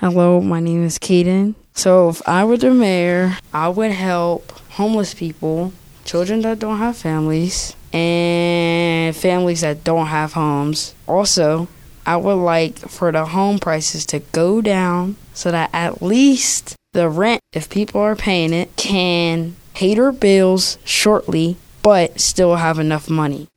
Hello, my name is Cayden. So, if I were the mayor, I would help homeless people, children that don't have families, and families that don't have homes. Also, I would like for the home prices to go down so that at least the rent, if people are paying it, can pay their bills shortly but still have enough money.